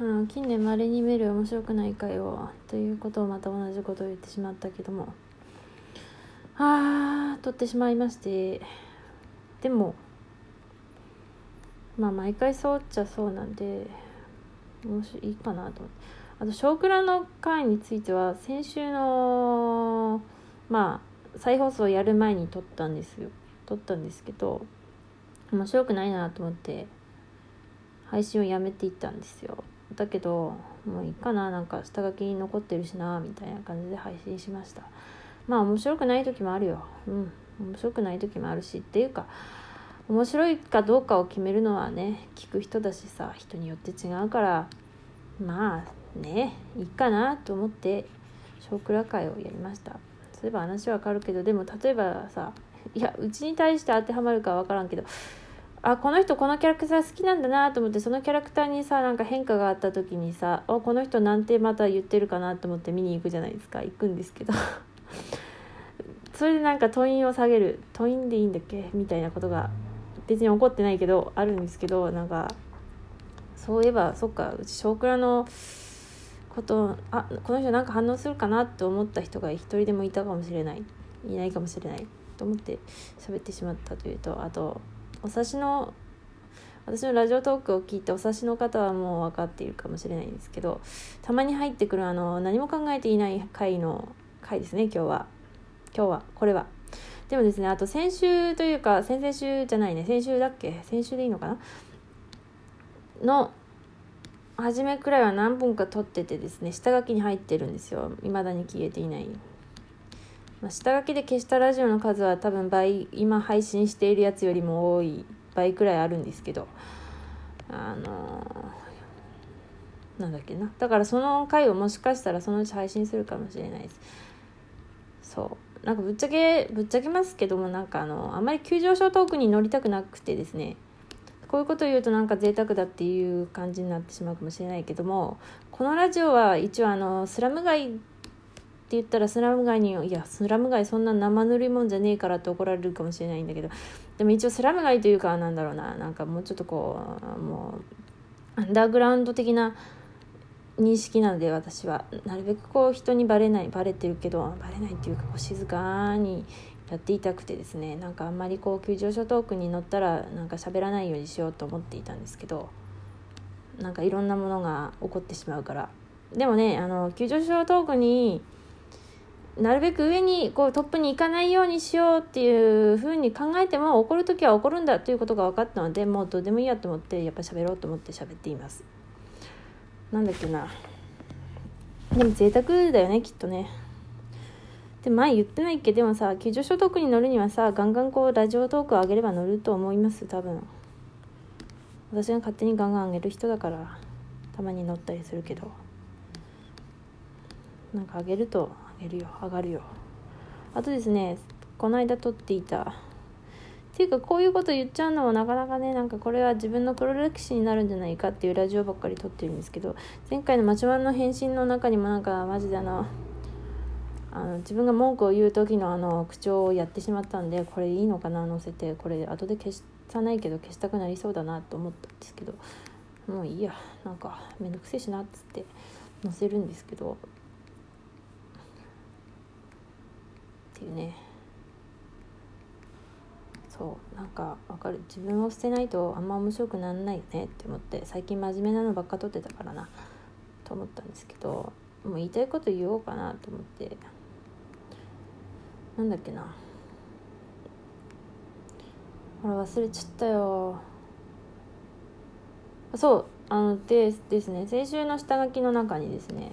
うん、近年まれに見る面白くない回をということをまた同じことを言ってしまったけども。あー撮ってしまいまして。でもまあ毎回そうっちゃそうなんでもしいいかなと思って。あと「少クラ」の回については先週のまあ再放送やる前に撮ったんですよ。撮ったんですけど面白くないなと思って配信をやめていったんですよ。だけどもういいかななんか下書きに残ってるしなみたいな感じで配信しました。まあ面白くない時もあるよ。うん。面白くない時もあるしっていうか面白いかどうかを決めるのはね聞く人だしさ人によって違うからまあねいいかなと思って「少クラ会」をやりました。そういえば話はわかるけどでも例えばさいやうちに対して当てはまるかは分からんけどあこの人このキャラクター好きなんだなと思ってそのキャラクターにさなんか変化があった時にさあこの人なんてまた言ってるかなと思って見に行くじゃないですか。行くんですけど。それでなんかトインを下げる。トインでいいんだっけ？みたいなことが別に起こってないけどあるんですけどなんかそういえばそっかうち少クラのことあこの人なんか反応するかなって思った人が一人でもいたかもしれない。いないかもしれない。と思って喋ってしまったというとあとお察しの私のラジオトークを聞いてお察しの方はもう分かっているかもしれないんですけどたまに入ってくるあの何も考えていない回の回ですね今日は。今日はこれは。でもですねあと先週というか先々週じゃないね先週だっけ？先週でいいのかな？の初めくらいは何本か撮っててですね下書きに入ってるんですよ。未だに消えていない。まあ、下書きで消したラジオの数は多分倍今配信しているやつよりも多い倍くらいあるんですけどあのー、なんだっけな。だからその回をもしかしたらそのうち配信するかもしれないです。そう。なんかぶっちゃけぶっちゃけますけどもなんかあのあんまり急上昇トークに乗りたくなくてですね。こういうこと言うとなんか贅沢だっていう感じになってしまうかもしれないけどもこのラジオは一応あのスラム街って言ったらスラム街にいやスラム街そんな生塗りもんじゃねえからって怒られるかもしれないんだけどでも一応スラム街というかなんだろうななんかもうちょっとこうもうアンダーグラウンド的な認識なので私は。なるべくこう人にバレないバレてるけどバレないっていうかこう静かにやっていたくてですね。なんかあんまりこう急上昇トークに乗ったらなんか喋らないようにしようと思っていたんですけどなんかいろんなものが起こってしまうから。でもねあの急上昇トークになるべく上にこうトップに行かないようにしようっていうふうに考えても怒る時は怒るんだということが分かったのでもうどうでもいいやと思ってやっぱ喋ろうと思って喋っています。なんだっけな。でも贅沢だよねきっとね。で前言ってないっけ？でもさ急上昇トークに乗るにはさガンガンこうラジオトークを上げれば乗ると思います多分。私が勝手にガンガン上げる人だからたまに乗ったりするけど。なんか上げると上げるよ上がるよ。あとですねこの間撮っていた。っていうかこういうこと言っちゃうのもなかなかねなんかこれは自分の黒歴史になるんじゃないかっていうラジオばっかり撮ってるんですけど前回のマチュマンの返信の中にもなんかマジであのあの自分が文句を言う時のあの口調をやってしまったんでこれいいのかな載せてこれ後で消さないけど消したくなりそうだなと思ったんですけどもういいやなんかめんどくせえしなっつって載せるんですけどっていうね。そうなんかわかる。自分を捨てないとあんま面白くなんないよねって思って最近真面目なのばっか撮ってたからな。と思ったんですけどもう言いたいこと言おうかなと思って。なんだっけな。ほら忘れちゃったよ。そう。あのでですね。先週の下書きの中にですね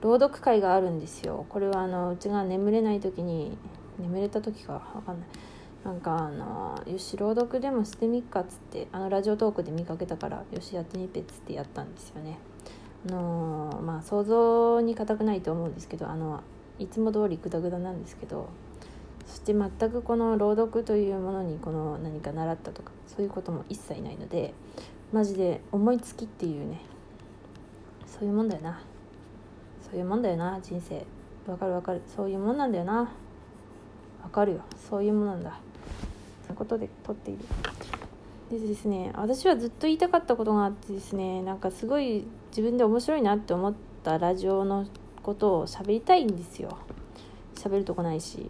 朗読会があるんですよ。これはあのうちが眠れない時に眠れた時か分かんない。なんかあのよし朗読でもしてみっかっつってあのラジオトークで見かけたからよしやってみっぺっつってやったんですよね。あのまあ想像に難くないと思うんですけどあのいつも通りグダグダなんですけどそして全くこの朗読というものにこの何か習ったとかそういうことも一切ないのでマジで思いつきっていうねそういうもんだよな。そういうもんだよな人生。わかるわかる。そういうもんなんだよな。わかるよ。そういうもんなんだ。ということで撮っている。でですね私はずっと言いたかったことがあってですねなんかすごい自分で面白いなって思ったラジオのことを喋りたいんですよ。喋るとこないし。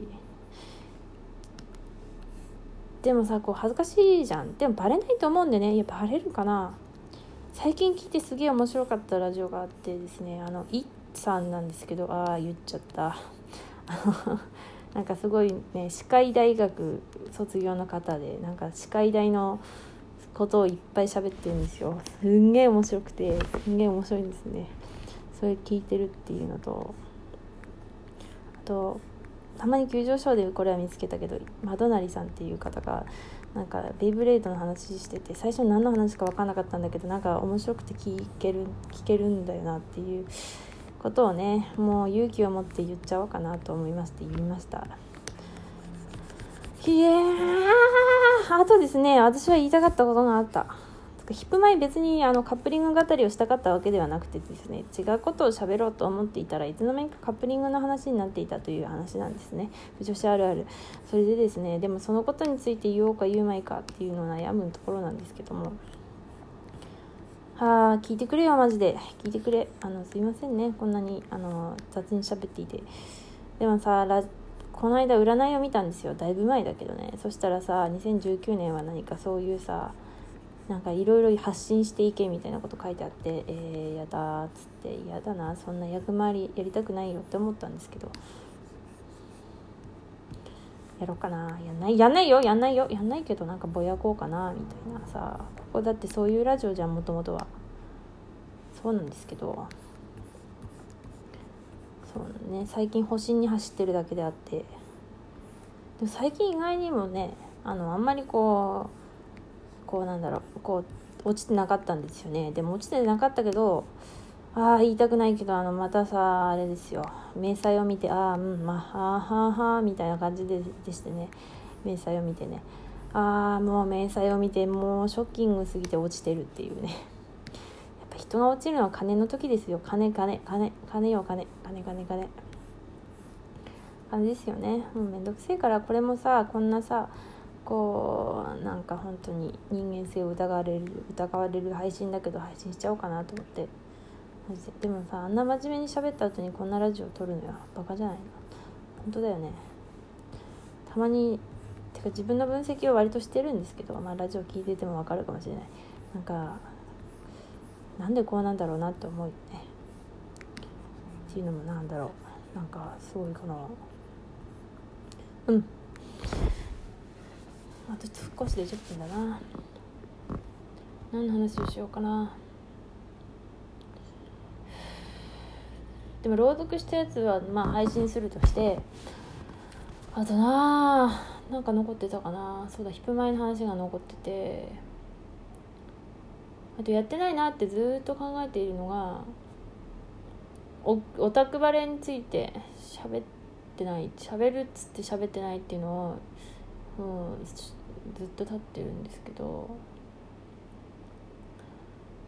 でもさこう恥ずかしいじゃん。でもバレないと思うんでね。いやバレるかな。最近聞いてすげえ面白かったラジオがあってですねあのいっさんなんですけどああ言っちゃった。なんかすごいね歯科医大学卒業の方でなんか歯科医大のことをいっぱい喋ってるんですよ。すんげえ面白くてすんげえ面白いんですね。それ聞いてるっていうのとあとたまに急上昇でこれは見つけたけどマドナリさんっていう方がなんかベイブレードの話してて最初何の話か分かんなかったんだけどなんか面白くて聞ける聞けるんだよなっていうことをねもう勇気を持って言っちゃおうかなと思いまして言いました。いやあとですね私は言いたかったことがあった。ヒップ前別にあのカップリング語りをしたかったわけではなくてですね違うことを喋ろうと思っていたらいつの間にかカップリングの話になっていたという話なんですね。女子あるある。それでですねでもそのことについて言おうか言うまいかっていうのを悩むところなんですけども。はあ聞いてくれよマジで。聞いてくれ。あのすいませんね。こんなにあの雑に喋っていて。でもさラこの間占いを見たんですよ。だいぶ前だけどね。そしたらさ2019年は何かそういうさなんかいろいろ発信していけみたいなこと書いてあってえー、やだっつって嫌だなそんな役回りやりたくないよって思ったんですけど。やろうかな。やんない？やんないよ。やんないよ。やんないけどなんかぼやこうかなみたいなさ。ここだってそういうラジオじゃんもともとは。そうなんですけど。そうね。最近保身に走ってるだけであって。でも最近意外にもねあのあんまりこうこうなんだろうこう落ちてなかったんですよね。でも落ちてなかったけどああ言いたくないけどあのまたさあれですよ。明細を見てああうんまあはあはあはあみたいな感じででしてね。明細を見てね。ああもう明細を見てもうショッキングすぎて落ちてるっていうね。やっぱ人が落ちるのは金の時ですよ。金金金金よ金。金金金。感じですよね。もうめんどくせえからこれもさこんなさこうなんか本当に人間性を疑われる疑われる配信だけど配信しちゃおうかなと思って。でもさあんな真面目に喋った後にこんなラジオ撮るのよ。バカじゃないの？本当だよね。たまにてか自分の分析を割としてるんですけどまあラジオ聞いててもわかるかもしれない。なんかなんでこうなんだろうなって思うよね。っていうのもなんだろう。なんかすごいこのうん。あと少しで10分だな。何の話をしようかな。でも朗読したやつはまあ配信するとしてあとなあなんか残ってたかな。そうだヒップ前の話が残ってて。あとやってないなってずっと考えているのがおオタクバレについて喋ってない喋るっつって喋ってないっていうのをもうずっと経ってるんですけど。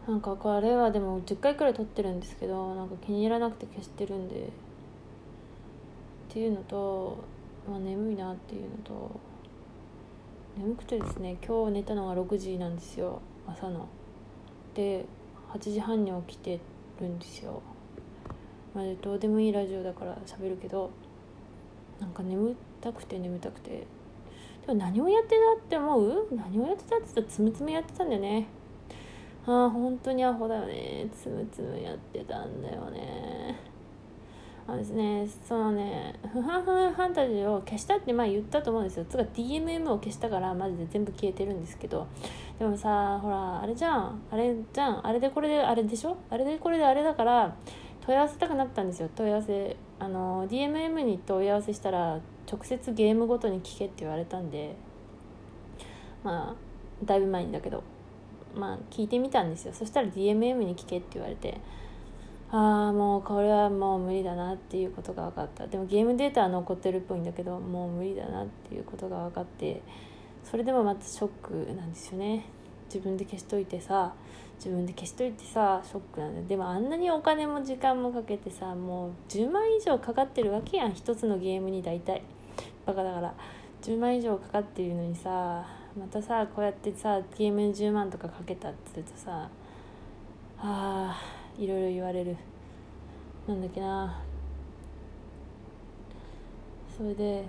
なんかあれはでも10回くらい撮ってるんですけどなんか気に入らなくて消してるんで。っていうのと、まあ、眠いなっていうのと眠くてですね今日寝たのが6時なんですよ朝の。で8時半に起きてるんですよ、まあ、どうでもいいラジオだから喋るけどなんか眠たくて眠たくて。でも何をやってたって思う？何をやってたって言ったらつむつむやってたんだよね。ああ本当にアホだよね。つむつむやってたんだよね。あのですねそのね不反ファンタジーを消したってまあ言ったと思うんですよ。つか DMM を消したからマジで全部消えてるんですけど。でもさほらあれじゃん。あれじゃん。あれでこれであれでしょ？あれでこれであれだから問い合わせたくなったんですよ。問い合わせあの DMM に問い合わせしたら直接ゲームごとに聞けって言われたんで。まあだいぶ前にだけど。まあ聞いてみたんですよ。そしたら DMM に聞けって言われてああもうこれはもう無理だなっていうことが分かった。でもゲームデータは残ってるっぽいんだけどもう無理だなっていうことが分かってそれでもまたショックなんですよね。自分で消しといてさ自分で消しといてさショックなんだでもあんなにお金も時間もかけてさもう10万以上かかってるわけやん。一つのゲームに大体。バカだから。10万以上かかってるのにさまたさこうやってさゲームに10万とかかけたって言うとさあいろいろ言われる。なんだっけな。それで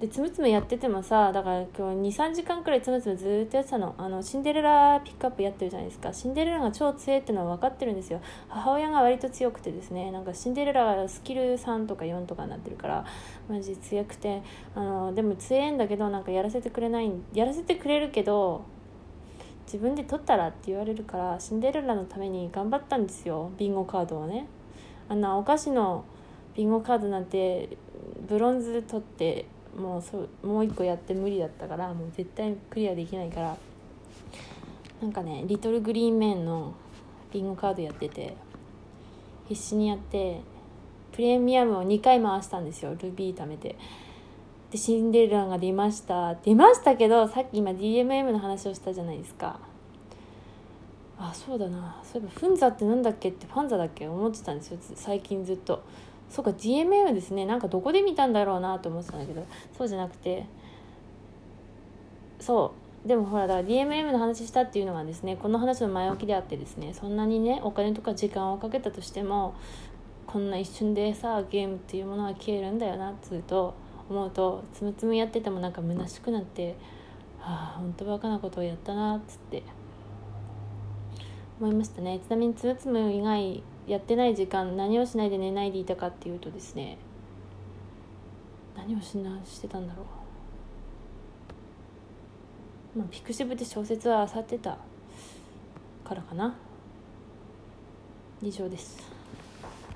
でつむつむやっててもさだから今日23時間くらいつむつむずっとやってたの。あのシンデレラピックアップやってるじゃないですか。シンデレラが超強いってのは分かってるんですよ。母親が割と強くてですねなんかシンデレラがスキル3とか4とかになってるからマジ強くて。あのでも強いんだけどなんかやらせてくれないやらせてくれるけど自分で取ったらって言われるからシンデレラのために頑張ったんですよ。ビンゴカードをね。あんなお菓子のビンゴカードなんてブロンズ取ってもうそもう一個やって無理だったからもう絶対クリアできないからなんかねリトルグリーンメンのビンゴカードやってて必死にやってプレミアムを2回回したんですよルビー貯めて。でシンデレラが出ました。出ましたけどさっき今 DMM の話をしたじゃないですか。あそうだな。そういえばフンザってなんだっけってファンザだっけ思ってたんですよ最近ずっと。そうか DMM ですねなんかどこで見たんだろうなと思ってたんだけどそうじゃなくて。そう。でもほらだから DMM の話したっていうのはですねこの話の前置きであってですねそんなにねお金とか時間をかけたとしてもこんな一瞬でさゲームっていうものは消えるんだよなっつうと思うとつむつむやっててもなんか虚しくなってはあ本当バカなことをやったなっつって思いましたね。ちなみにつむつむ以外やってない時間何をしないで寝ないでいたかっていうとですね何をしなしてたんだろう、まあ、ピクシブで小説は漁ってたからかな。以上です。